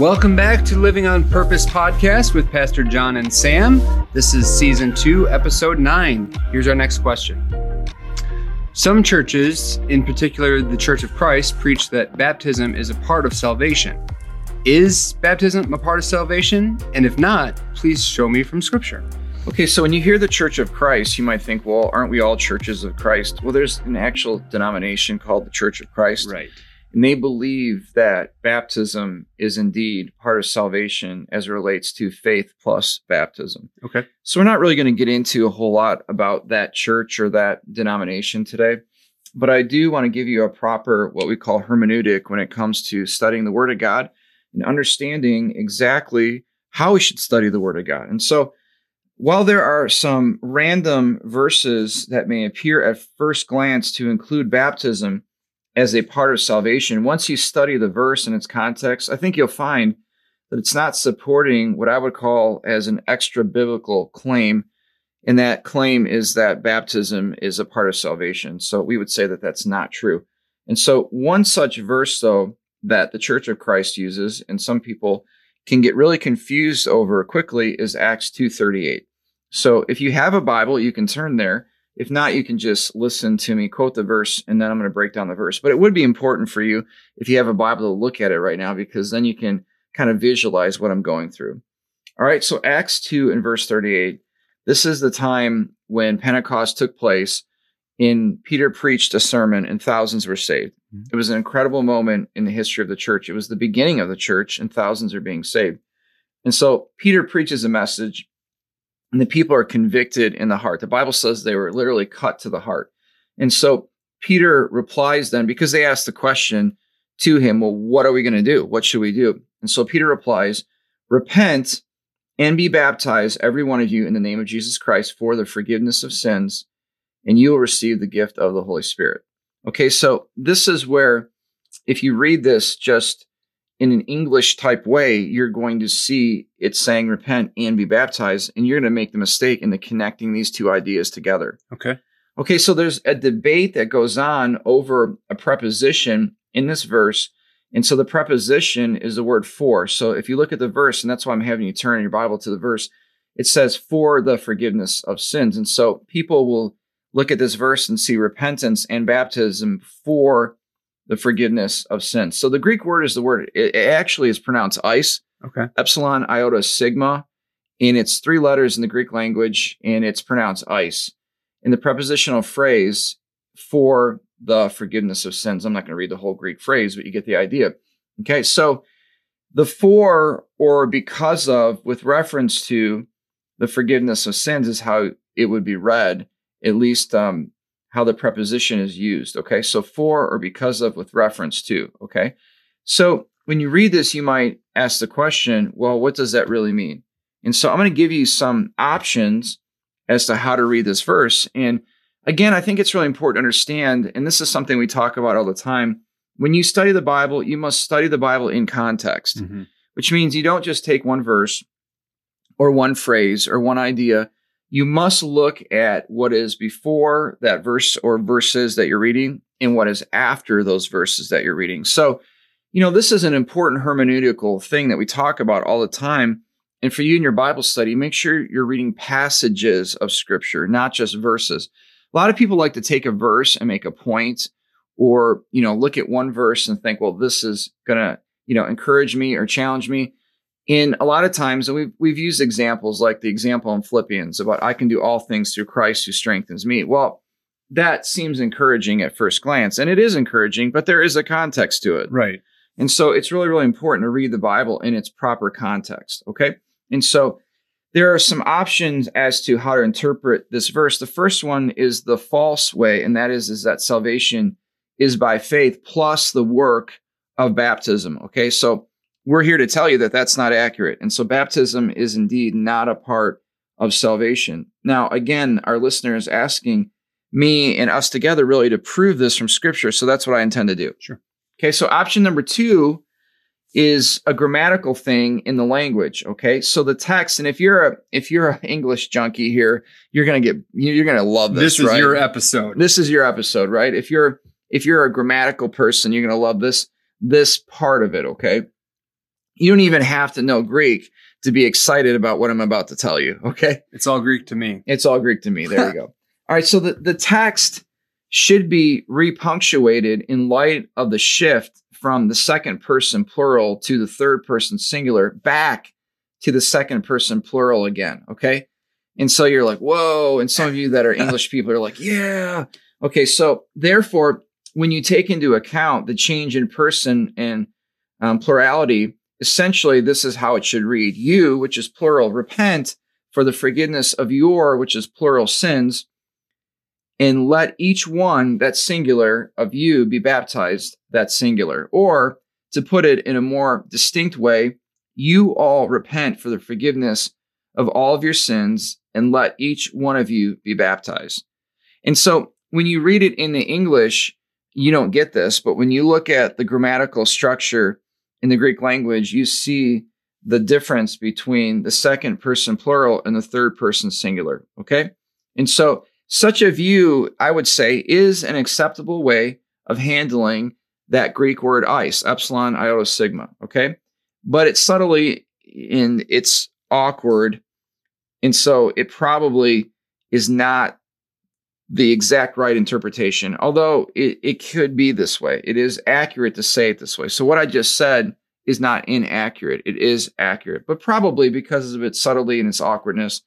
Welcome back to Living on Purpose podcast with Pastor John and Sam. This is season two, episode nine. Here's our next question. Some churches, in particular the Church of Christ, preach that baptism is a part of salvation. Is baptism a part of salvation? And if not, please show me from Scripture. Okay, so when you hear the Church of Christ, you might think, well, aren't we all churches of Christ? Well, there's an actual denomination called the Church of Christ. Right. And they believe that baptism is indeed part of salvation as it relates to faith plus baptism. Okay. So we're not really going to get into a whole lot about that church or that denomination today. But I do want to give you a proper, what we call hermeneutic when it comes to studying the Word of God and understanding exactly how we should study the Word of God. And so while there are some random verses that may appear at first glance to include baptism, as a part of salvation, once you study the verse in its context, I think you'll find that it's not supporting what I would call as an extra biblical claim. And that claim is that baptism is a part of salvation. So we would say that that's not true. And so one such verse, though, that the Church of Christ uses, and some people can get really confused over quickly, is Acts 2.38. So if you have a Bible, you can turn there. If not, you can just listen to me quote the verse and then I'm going to break down the verse. But it would be important for you if you have a Bible to look at it right now because then you can kind of visualize what I'm going through. All right, so Acts 2 and verse 38. This is the time when Pentecost took place and Peter preached a sermon and thousands were saved. Mm-hmm. It was an incredible moment in the history of the church. It was the beginning of the church and thousands are being saved. And so Peter preaches a message and the people are convicted in the heart. The Bible says they were literally cut to the heart. And so Peter replies then because they asked the question to him, well, what are we going to do? What should we do? And so Peter replies, repent and be baptized, every one of you, in the name of Jesus Christ for the forgiveness of sins, and you will receive the gift of the Holy Spirit. Okay, so this is where, if you read this just in an English type way, you're going to see it saying repent and be baptized, and you're going to make the mistake in the connecting these two ideas together. Okay. Okay, so there's a debate that goes on over a preposition in this verse. And so the preposition is the word for. So if you look at the verse, and that's why I'm having you turn your Bible to the verse, it says for the forgiveness of sins. And so people will look at this verse and see repentance and baptism for the forgiveness of sins. So the Greek word is the word, it actually is pronounced ice. Okay. Epsilon, iota, sigma. And it's three letters in the Greek language, and it's pronounced ice. In the prepositional phrase for the forgiveness of sins, I'm not going to read the whole Greek phrase, but you get the idea. Okay. So the for or because of, with reference to the forgiveness of sins, is how it would be read, at least um, how the preposition is used. Okay. So for or because of with reference to. Okay. So when you read this, you might ask the question, well, what does that really mean? And so I'm going to give you some options as to how to read this verse. And again, I think it's really important to understand, and this is something we talk about all the time. When you study the Bible, you must study the Bible in context, mm-hmm. which means you don't just take one verse or one phrase or one idea you must look at what is before that verse or verses that you're reading and what is after those verses that you're reading. So, you know, this is an important hermeneutical thing that we talk about all the time. And for you in your Bible study, make sure you're reading passages of scripture, not just verses. A lot of people like to take a verse and make a point or, you know, look at one verse and think, well, this is going to, you know, encourage me or challenge me in a lot of times, and we've we've used examples like the example in Philippians about I can do all things through Christ who strengthens me. Well, that seems encouraging at first glance, and it is encouraging, but there is a context to it. Right. And so it's really, really important to read the Bible in its proper context. Okay. And so there are some options as to how to interpret this verse. The first one is the false way, and that is, is that salvation is by faith plus the work of baptism. Okay. So we're here to tell you that that's not accurate. And so baptism is indeed not a part of salvation. Now, again, our listener is asking me and us together really to prove this from scripture. So that's what I intend to do. Sure. Okay. So option number two is a grammatical thing in the language. Okay. So the text, and if you're a, if you're an English junkie here, you're going to get, you're going to love this. This is right? your episode. This is your episode, right? If you're, if you're a grammatical person, you're going to love this, this part of it. Okay. You don't even have to know Greek to be excited about what I'm about to tell you. Okay. It's all Greek to me. It's all Greek to me. There we go. All right. So the, the text should be repunctuated in light of the shift from the second person plural to the third person singular back to the second person plural again. Okay. And so you're like, whoa. And some of you that are English people are like, yeah. Okay. So therefore, when you take into account the change in person and um, plurality, essentially this is how it should read you, which is plural, repent for the forgiveness of your, which is plural, sins, and let each one, that's singular, of you be baptized, that singular. Or to put it in a more distinct way, you all repent for the forgiveness of all of your sins and let each one of you be baptized. And so when you read it in the English, you don't get this, but when you look at the grammatical structure in the Greek language, you see the difference between the second person plural and the third person singular. Okay. And so such a view, I would say, is an acceptable way of handling that Greek word ice, epsilon, iota, sigma. Okay. But it's subtly in it's awkward. And so it probably is not the exact right interpretation, although it, it could be this way. It is accurate to say it this way. So what I just said is not inaccurate. It is accurate, but probably because of its subtlety and its awkwardness,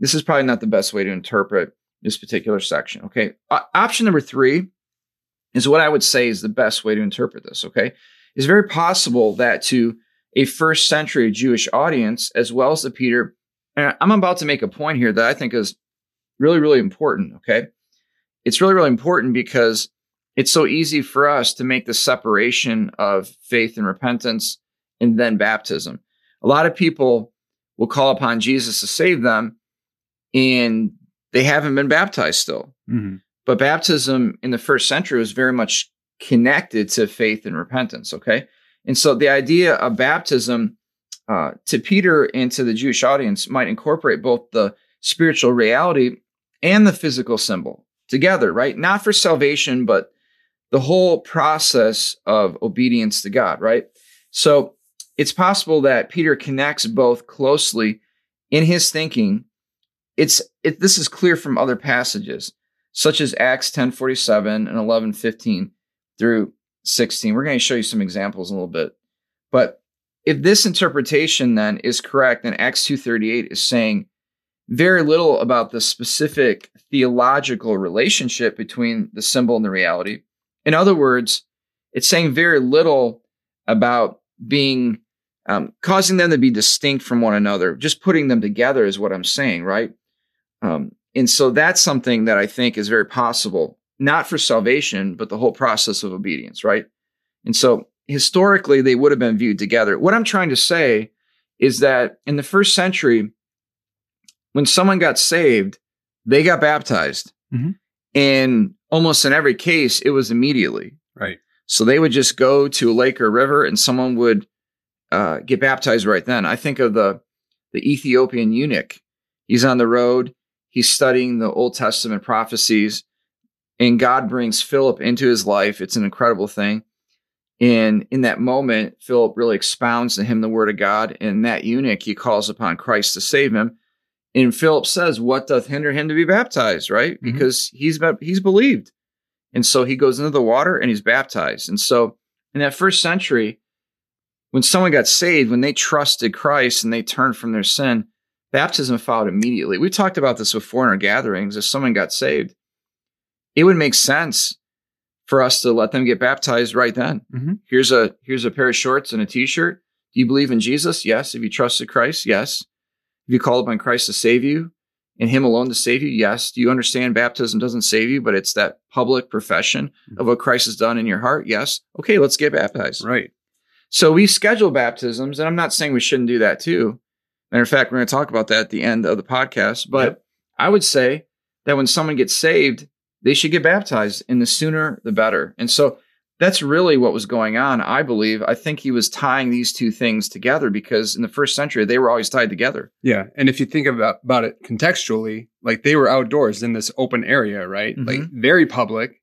this is probably not the best way to interpret this particular section. Okay. Option number three is what I would say is the best way to interpret this. Okay. It's very possible that to a first century Jewish audience, as well as to Peter, and I'm about to make a point here that I think is really, really important. Okay. It's really, really important because it's so easy for us to make the separation of faith and repentance and then baptism. A lot of people will call upon Jesus to save them and they haven't been baptized still. Mm-hmm. But baptism in the first century was very much connected to faith and repentance. Okay. And so the idea of baptism uh, to Peter and to the Jewish audience might incorporate both the spiritual reality and the physical symbol together, right? Not for salvation, but the whole process of obedience to God, right? So it's possible that Peter connects both closely in his thinking it's it, this is clear from other passages, such as Acts 10:47 and 11:15 through 16. We're going to show you some examples in a little bit. But if this interpretation then is correct, then Acts 2:38 is saying very little about the specific theological relationship between the symbol and the reality. In other words, it's saying very little about being um, causing them to be distinct from one another. Just putting them together is what I'm saying, right? Um, and so that's something that I think is very possible, not for salvation, but the whole process of obedience, right? And so historically, they would have been viewed together. What I'm trying to say is that in the first century, when someone got saved, they got baptized. Mm-hmm. And almost in every case, it was immediately. Right. So they would just go to a lake or river and someone would uh, get baptized right then. I think of the, the Ethiopian eunuch. He's on the road He's studying the Old Testament prophecies, and God brings Philip into his life. It's an incredible thing. And in that moment, Philip really expounds to him the word of God. And that eunuch, he calls upon Christ to save him. And Philip says, What doth hinder him to be baptized? Right? Mm-hmm. Because he's he's believed. And so he goes into the water and he's baptized. And so in that first century, when someone got saved, when they trusted Christ and they turned from their sin, baptism followed immediately. We talked about this before in our gatherings. If someone got saved, it would make sense for us to let them get baptized right then. Mm-hmm. Here's a here's a pair of shorts and a t-shirt. Do you believe in Jesus? Yes. Have you trusted Christ? Yes. Have you called upon Christ to save you and Him alone to save you? Yes. Do you understand baptism doesn't save you, but it's that public profession mm-hmm. of what Christ has done in your heart? Yes. Okay, let's get baptized. Right. So we schedule baptisms, and I'm not saying we shouldn't do that too. Matter of fact, we're going to talk about that at the end of the podcast. But yep. I would say that when someone gets saved, they should get baptized, and the sooner the better. And so that's really what was going on, I believe. I think he was tying these two things together because in the first century, they were always tied together. Yeah. And if you think about, about it contextually, like they were outdoors in this open area, right? Mm-hmm. Like very public.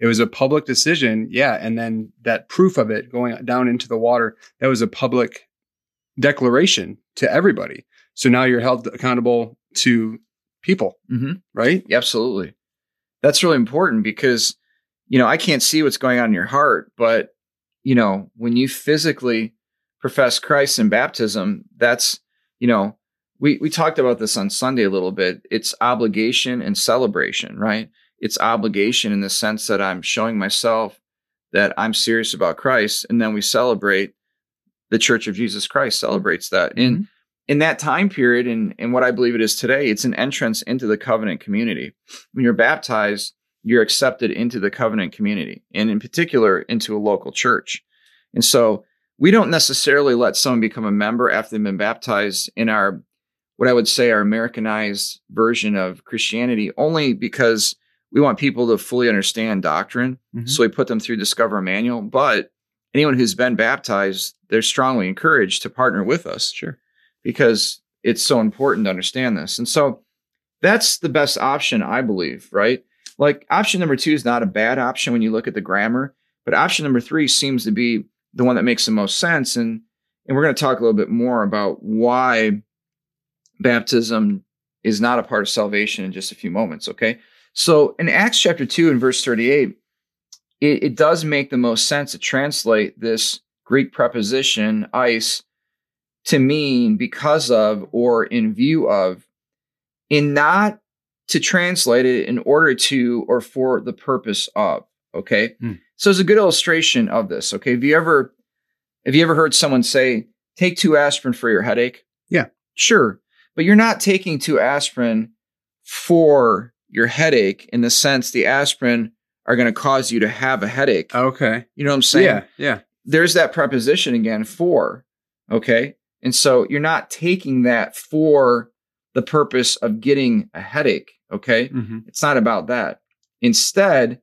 It was a public decision. Yeah. And then that proof of it going down into the water, that was a public declaration to everybody. So now you're held accountable to people, Mm-hmm. right? Absolutely. That's really important because, you know, I can't see what's going on in your heart, but, you know, when you physically profess Christ in baptism, that's, you know, we, we talked about this on Sunday a little bit. It's obligation and celebration, right? It's obligation in the sense that I'm showing myself that I'm serious about Christ. And then we celebrate the Church of Jesus Christ celebrates that. And mm-hmm. in that time period and, and what I believe it is today, it's an entrance into the covenant community. When you're baptized, you're accepted into the covenant community and in particular into a local church. And so we don't necessarily let someone become a member after they've been baptized in our what I would say our Americanized version of Christianity only because we want people to fully understand doctrine. Mhm. So we put them through Discover Emmanuel. But anyone who's been baptized, they're strongly encouraged to partner with us Sure. because it's so important to understand this. And so that's the best option, I believe, right? Like option number two is not a bad option when you look at the grammar, but option number three seems to be the one that makes the most sense. And and we're going to talk a little bit more about why baptism is not a part of salvation in just a few moments. Okay. So in Acts chapter 2 and verse 38, it, it does make the most sense to translate this Greek preposition, ice, to mean because of or in view of, in not to translate it in order to or for the purpose of. Okay. Hmm. So it's a good illustration of this. Okay. Have you ever have you ever heard someone say, take two aspirin for your headache? Yeah. Sure. But you're not taking two aspirin for your headache in the sense the aspirin are going to cause you to have a headache. Okay. You know what I'm saying? Yeah. Yeah. There's that preposition again for. Okay. And so you're not taking that for the purpose of getting a headache. Okay. hmm It's not about that. Instead,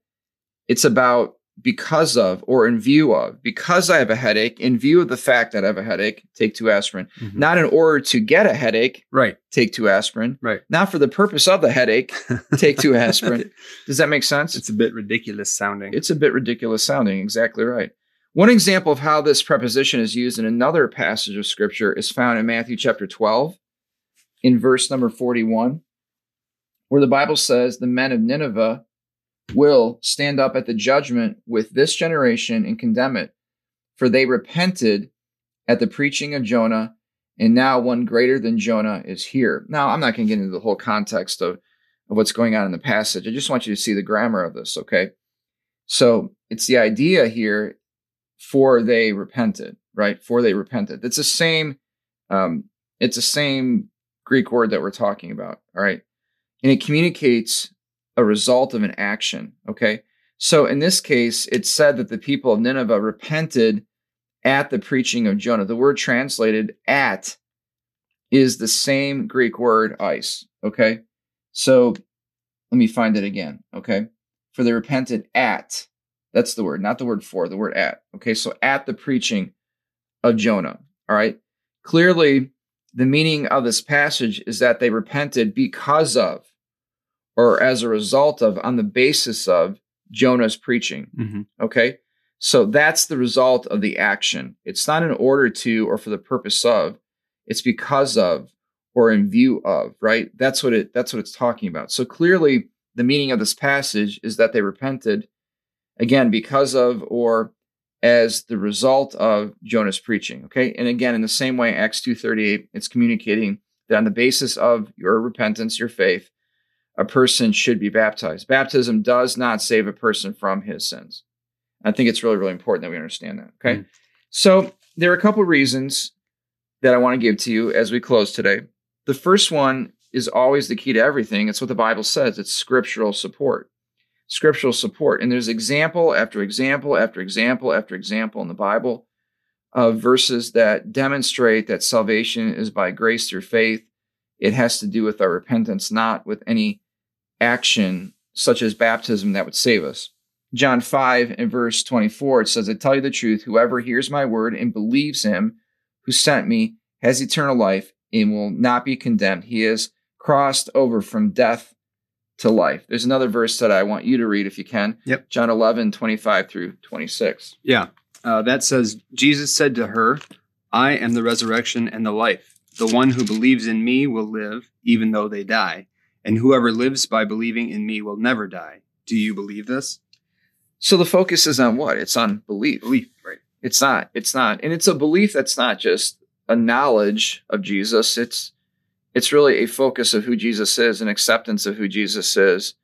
it's about because of or in view of. Because I have a headache, in view of the fact that I have a headache, take two aspirin. Mhm. Not in order to get a headache, Right. take two aspirin. Right. Not for the purpose of the headache, take two aspirin. Does that make sense? it's a bit ridiculous sounding. It's a bit ridiculous sounding. Exactly right. One example of how this preposition is used in another passage of scripture is found in Matthew chapter 12, in verse number 41, where the Bible says, The men of Nineveh will stand up at the judgment with this generation and condemn it, for they repented at the preaching of Jonah, and now one greater than Jonah is here. Now, I'm not going to get into the whole context of, of what's going on in the passage. I just want you to see the grammar of this, okay? So it's the idea here for they repented, right? For they repented. It's the same, um, it's the same Greek word that we're talking about, all right? And it communicates a result of an action, okay? So in this case, it said that the people of Nineveh repented at the preaching of Jonah. The word translated at is the same Greek word ice, okay? So let me find it again, okay? For they repented at, that's the word, not the word for, the word at, okay? So at the preaching of Jonah, all right? Clearly, the meaning of this passage is that they repented because of, or as a result of, on the basis of Jonah's preaching. Mhm. Okay. So that's the result of the action. It's not in order to or for the purpose of, it's because of or in view of, right? That's what it that's what it's talking about. So clearly the meaning of this passage is that they repented again because of or as the result of Jonah's preaching. Okay. And again, in the same way, Acts 238, it's communicating that on the basis of your repentance, your faith, a person should be baptized. Baptism does not save a person from his sins. I think it's really, really important that we understand that. Okay. Mm. So there are a couple reasons that I want to give to you as we close today. The first one is always the key to everything. It's what the Bible says. It's scriptural support. Scriptural support. And there's example after example after example after example in the Bible of verses that demonstrate that salvation is by grace through faith. It has to do with our repentance, not with any action such as baptism that would save us. John 5 and verse 24, it says, I tell you the truth, whoever hears my word and believes him who sent me has eternal life and will not be condemned. He has crossed over from death to life. There's another verse that I want you to read if you can. Yep. John 11, 25 through 26. Yeah. Uh, that says, Jesus said to her, I am the resurrection and the life. The one who believes in me will live, even though they die, and whoever lives by believing in me will never die. Do you believe this? So the focus is on what? It's on belief. Belief, right. It's not. It's not. And it's a belief that's not just a knowledge of Jesus. It's it's really a focus of who Jesus is, an acceptance of who Jesus is,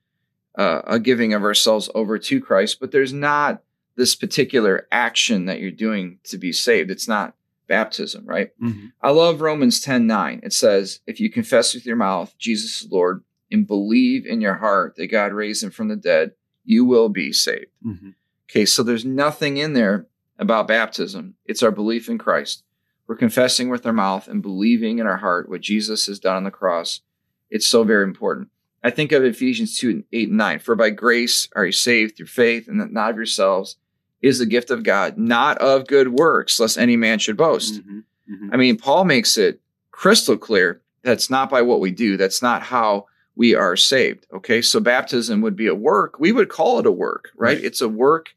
uh, a giving of ourselves over to Christ. But there's not this particular action that you're doing to be saved. It's not baptism, right? Mm-hmm. I love Romans 10 9. It says, If you confess with your mouth Jesus is Lord and believe in your heart that God raised him from the dead, you will be saved. Mm-hmm. Okay, so there's nothing in there about baptism. It's our belief in Christ. We're confessing with our mouth and believing in our heart what Jesus has done on the cross. It's so very important. I think of Ephesians 2 8 and 9. For by grace are you saved through faith, and that not of yourselves is the gift of God, not of good works, lest any man should boast. Mm-hmm. Mm-hmm. I mean, Paul makes it crystal clear that's not by what we do, that's not how we are saved. Okay, so baptism would be a work. We would call it a work, right? Right. It's a work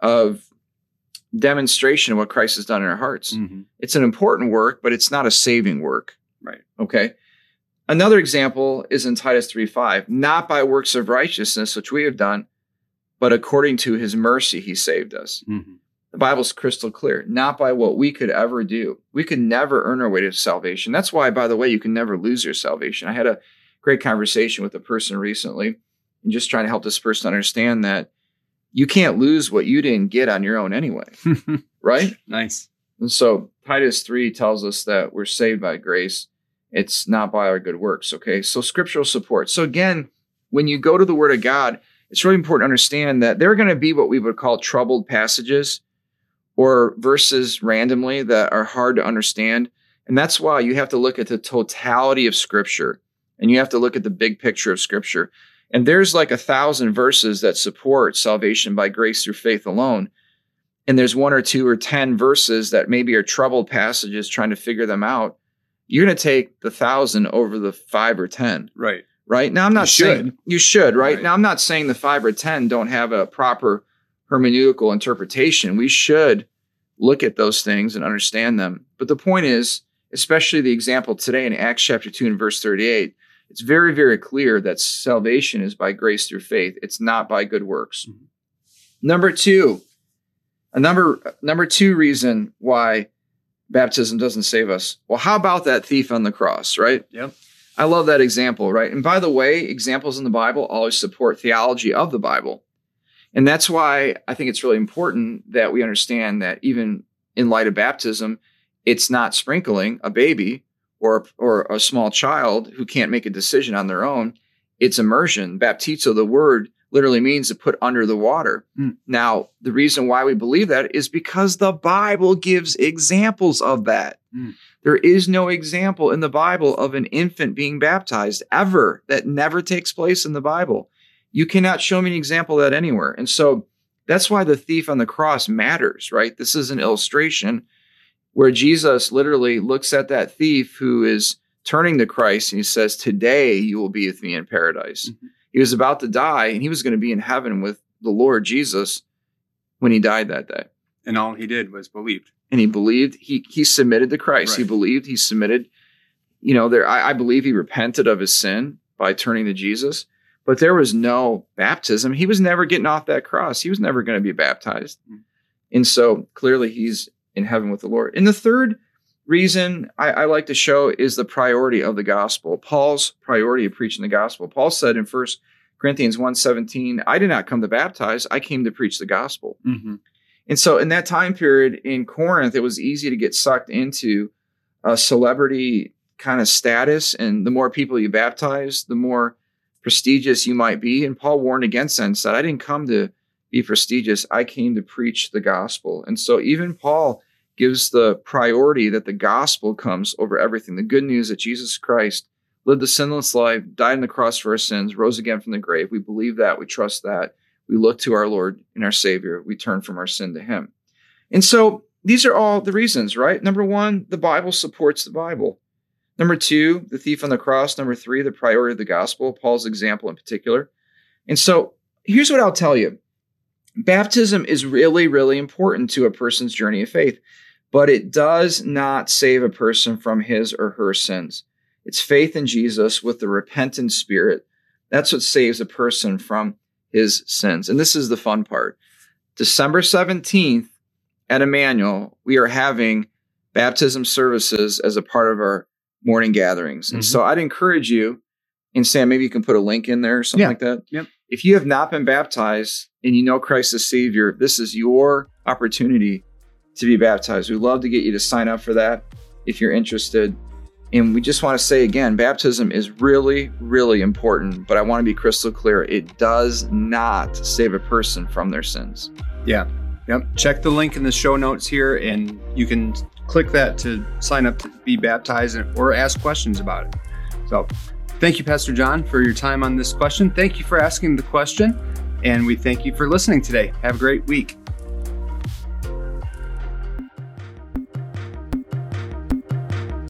of demonstration of what Christ has done in our hearts. Mm-hmm. It's an important work, but it's not a saving work. Right. Okay. Another example is in Titus 3 5, not by works of righteousness, which we have done, but according to his mercy, he saved us. Mm-hmm. The Bible's crystal clear, not by what we could ever do. We could never earn our way to salvation. That's why, by the way, you can never lose your salvation. I had a great conversation with a person recently and just trying to help this person understand that you can't lose what you didn't get on your own anyway, right? nice. And so Titus 3 tells us that we're saved by grace. It's not by our good works. Okay. So scriptural support. So again, when you go to the word of God, it's really important to understand that there are going to be what we would call troubled passages or verses randomly that are hard to understand. And that's why you have to look at the totality of scripture and you have to look at the big picture of scripture. And there's like a thousand verses that support salvation by grace through faith alone. And there's one or two or 10 verses that maybe are troubled passages trying to figure them out. You're going to take the thousand over the five or 10 Right. right? Now, I'm not You saying you should, right? Right. Now, I'm not saying the five or 10 don't have a proper hermeneutical interpretation. We should look at those things and understand them. But the point is, especially the example today in Acts chapter 2 and verse 38, it's very, very clear that salvation is by grace through faith. It's not by good works. Mhm. Number two, a number number two reason why baptism doesn't save us. Well, how about that thief on the cross, right? Yep. I love that example, right? And by the way, examples in the Bible always support theology of the Bible. And that's why I think it's really important that we understand that even in light of baptism, it's not sprinkling a baby or or a small child who can't make a decision on their own. It's immersion. Baptizo, the word literally means to put under the water. Hmm. Now, the reason why we believe that is because the Bible gives examples of that. Hmm. There is no example in the Bible of an infant being baptized ever. That never takes place in the Bible. You cannot show me an example of that anywhere. And so that's why the thief on the cross matters, right? This is an illustration where Jesus literally looks at that thief who is turning to Christ and he says, Today you will be with me in paradise. Mhm. He was about to die and he was going to be in heaven with the Lord Jesus when he died that day. And all he did was believed. And he believed, he he submitted to Christ. He believed, he submitted. You know, there I, I believe he repented of his sin by turning to Jesus, but there was no baptism. He was never getting off that cross. He was never going to be baptized. Mm. And so clearly he's in heaven with the Lord. And the third reason I, I like to show is the priority of the gospel. Paul's priority of preaching the gospel. Paul said in 1 Corinthians 1:17, I did not come to baptize, I came to preach the gospel. Mm-hmm. And so in that time period in Corinth, it was easy to get sucked into a celebrity kind of status. And the more people you baptize, the more prestigious you might be. And Paul warned against that and said, I didn't come to be prestigious. I came to preach the gospel. And so even Paul gives the priority that the gospel comes over everything. The good news that Jesus Christ lived the sinless life, died on the cross for our sins, rose again from the grave. We believe that. We trust that. We look to our Lord and our Savior. We turn from our sin to Him. And so these are all the reasons, right? Number one, the Bible supports the Bible. Number two, the thief on the cross. Number three, the priority of the gospel, Paul's example in particular. And so here's what I'll tell you baptism is really, really important to a person's journey of faith. but it does not save a person from his or her sins. It's faith in Jesus with the repentant spirit. That's what saves a person from his sins. And this is the fun part. December 17th at Emmanuel, we are having baptism services as a part of our morning gatherings. And mm-hmm. so I'd encourage you, and Sam, maybe you can put a link in there or something yeah. like that. Yep. If you have not been baptized and you know Christ as Savior, this is your opportunity to be baptized. We'd love to get you to sign up for that if you're interested. And we just want to say again, baptism is really, really important, but I want to be crystal clear. It does not save a person from their sins. Yeah. Yep. Check the link in the show notes here, and you can click that to sign up to be baptized or ask questions about it. So, thank you, Pastor John, for your time on this question. Thank you for asking the question, and we thank you for listening today. Have a great week.